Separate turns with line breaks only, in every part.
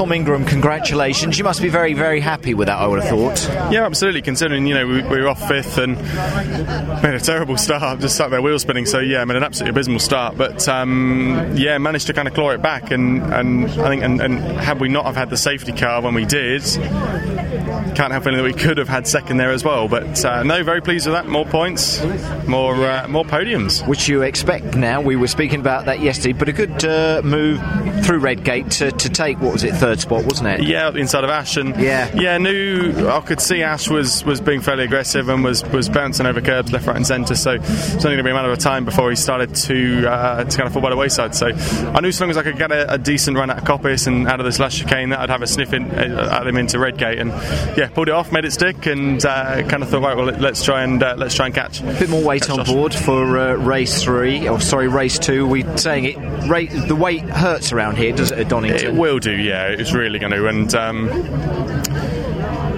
Tom Ingram, congratulations. You must be very, very happy with that, I would have thought.
Yeah, absolutely. Considering, you know, we, we were off fifth and made a terrible start, just sat there wheel spinning. So, yeah, I made an absolutely abysmal start. But, um, yeah, managed to kind of claw it back. And, and I think, and, and had we not have had the safety car when we did, can't help feeling that we could have had second there as well. But, uh, no, very pleased with that. More points, more, uh, more podiums.
Which you expect now. We were speaking about that yesterday, but a good uh, move through Redgate to, to take, what was it, third spot, wasn't it?
Yeah, inside of Ash, and
Yeah.
yeah, I knew I could see Ash was, was being fairly aggressive and was, was bouncing over curbs left, right, and centre. So it's only going to be a matter of time before he started to uh, to kind of fall by the wayside. So I knew as long as I could get a, a decent run out of Coppice and out of this last chicane, that I'd have a sniff in, uh, at him into Redgate, and yeah, pulled it off, made it stick, and uh, kind of thought, right, well, let's try and uh, let's try and catch.
A bit more weight on
Josh.
board for uh, race three, or sorry, race two. We're saying it. The weight hurts around here, does it, at
It will do, yeah. It's really going to, and um,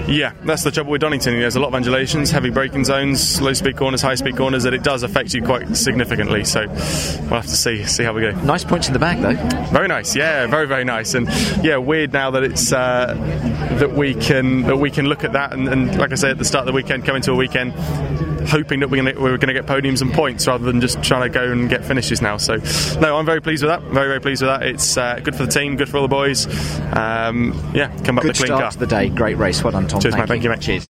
yeah, that's the trouble with Donington. There's a lot of undulations, heavy braking zones, low speed corners, high speed corners. That it does affect you quite significantly. So we'll have to see see how we go.
Nice points in the back, though.
Very nice, yeah, very very nice, and yeah, weird now that it's uh, that we can that we can look at that and, and like I said at the start of the weekend, come into a weekend hoping that we're going to we're going to get podiums and points rather than just trying to go and get finishes now. So no, I'm very pleased with that. Very very pleased with that. It's uh, good for the team, good for all the boys. Um, yeah, come back
Good
a clean
start
car.
to the day. Great race. Well done, Tom.
Cheers, mate. Thank you, mate.
Cheers.